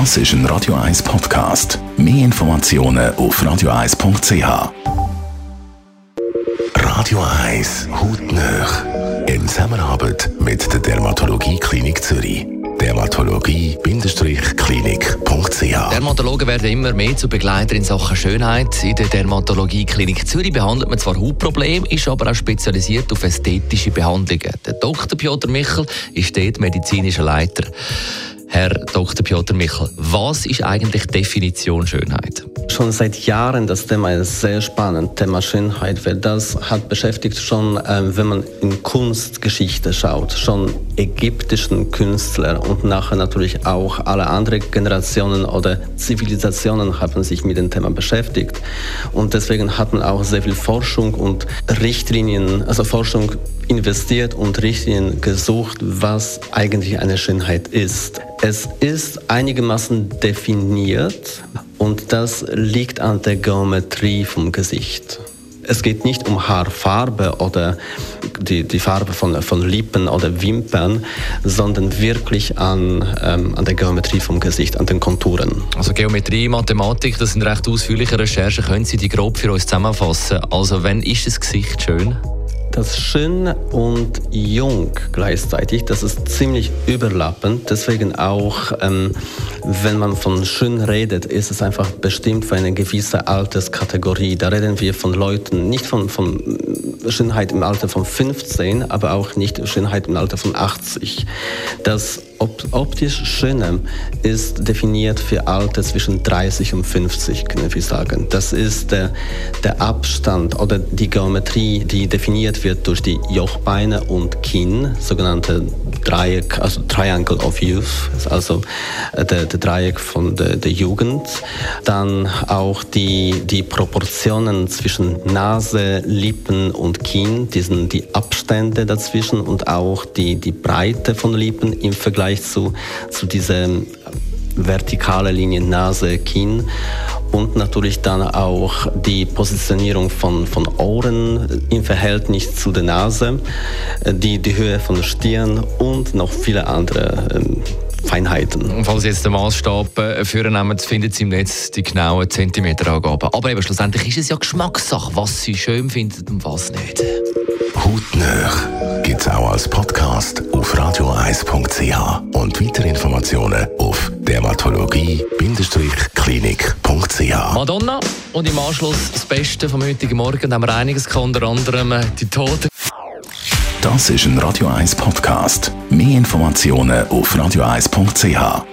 Das ist ein Radio 1 Podcast. Mehr Informationen auf radio1.ch. Radio 1 Hautnöch. In Zusammenarbeit mit der Dermatologie Klinik Zürich. Dermatologie-klinik.ch Dermatologen werden immer mehr zu Begleiter in Sachen Schönheit. In der Dermatologie Klinik Zürich behandelt man zwar Hautprobleme, ist aber auch spezialisiert auf ästhetische Behandlungen. Der Dr. Piotr Michel ist dort medizinischer Leiter. Herr Dr. Piotr Michel, was ist eigentlich Definition Schönheit? Schon seit Jahren das Thema ist sehr spannend, Thema Schönheit, weil das hat beschäftigt schon, äh, wenn man in Kunstgeschichte schaut, schon ägyptischen Künstler und nachher natürlich auch alle anderen Generationen oder Zivilisationen haben sich mit dem Thema beschäftigt. Und deswegen hat man auch sehr viel Forschung und Richtlinien, also Forschung investiert und Richtlinien gesucht, was eigentlich eine Schönheit ist. Es ist einigermaßen definiert und das liegt an der Geometrie vom Gesicht. Es geht nicht um Haarfarbe oder die, die Farbe von, von Lippen oder Wimpern, sondern wirklich an, ähm, an der Geometrie vom Gesicht, an den Konturen. Also Geometrie, Mathematik, das sind recht ausführliche Recherchen. Können Sie die grob für uns zusammenfassen? Also wenn ist das Gesicht schön? Das Schön und Jung gleichzeitig, das ist ziemlich überlappend. Deswegen auch, ähm, wenn man von schön redet, ist es einfach bestimmt für eine gewisse Alterskategorie. Da reden wir von Leuten, nicht von, von Schönheit im Alter von 15, aber auch nicht Schönheit im Alter von 80. Das optisch Schöne ist definiert für Alter zwischen 30 und 50, können wir sagen. Das ist der, der Abstand oder die Geometrie, die definiert wird durch die Jochbeine und Kinn, sogenannte Dreieck, also Triangle of Youth, also äh, der, der Dreieck von der, der Jugend. Dann auch die, die Proportionen zwischen Nase, Lippen und Kinn, die, sind die Abstände dazwischen und auch die, die Breite von Lippen im Vergleich zu, zu dieser vertikale Linie Nase, Kinn und natürlich dann auch die Positionierung von, von Ohren im Verhältnis zu der Nase, die, die Höhe von der Stirn und noch viele andere ähm, Feinheiten. Falls Sie jetzt den Maßstab äh, führen nehmen, finden Sie im Netz die genauen Zentimeterangaben. Aber eben schlussendlich ist es ja Geschmackssache, was Sie schön finden und was nicht. Hautnöch gibt es auch als Podcast auf radioeis.ch und weitere Informationen auf dermatologie-klinik.ch. Madonna und im Anschluss das Beste vom heutigen Morgen haben wir einiges gehabt, unter anderem äh, die Toten. Das ist ein Radio 1 Podcast. Mehr Informationen auf radioeis.ch.